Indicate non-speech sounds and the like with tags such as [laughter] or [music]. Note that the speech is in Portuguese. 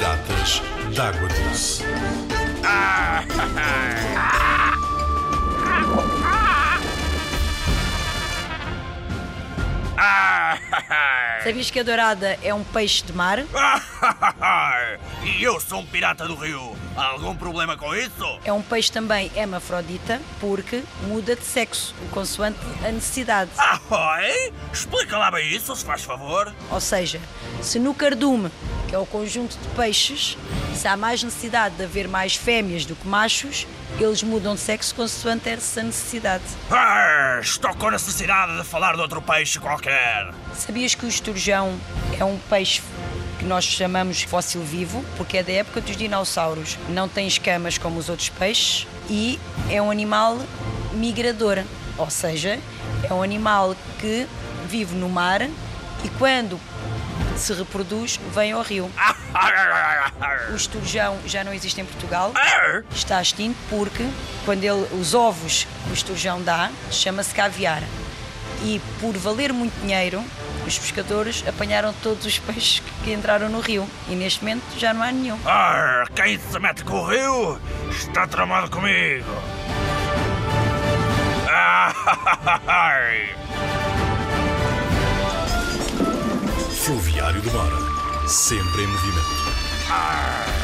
d'água doce. Sabias que a dourada é um peixe de mar? E eu sou um pirata do rio. Há algum problema com isso? É um peixe também hermafrodita porque muda de sexo, consoante a necessidade. Ah, oi? Explica lá bem isso, se faz favor. Ou seja, se no cardume, que é o conjunto de peixes, se há mais necessidade de haver mais fêmeas do que machos, eles mudam de sexo consoante essa necessidade. Ah, estou com necessidade de falar de outro peixe qualquer. Sabias que o esturjão é um peixe que nós chamamos fóssil vivo, porque é da época dos dinossauros. Não tem escamas como os outros peixes e é um animal migrador, ou seja, é um animal que vive no mar e quando se reproduz vem ao rio. [laughs] O esturjão já não existe em Portugal, está extinto porque quando ele, os ovos que o esturjão dá chama-se caviar. E por valer muito dinheiro, os pescadores apanharam todos os peixes que entraram no rio e neste momento já não há nenhum. Ah, quem se mete com o rio está tramado comigo. [laughs] Ah, Fluviário do Mar. Sempre em movimento.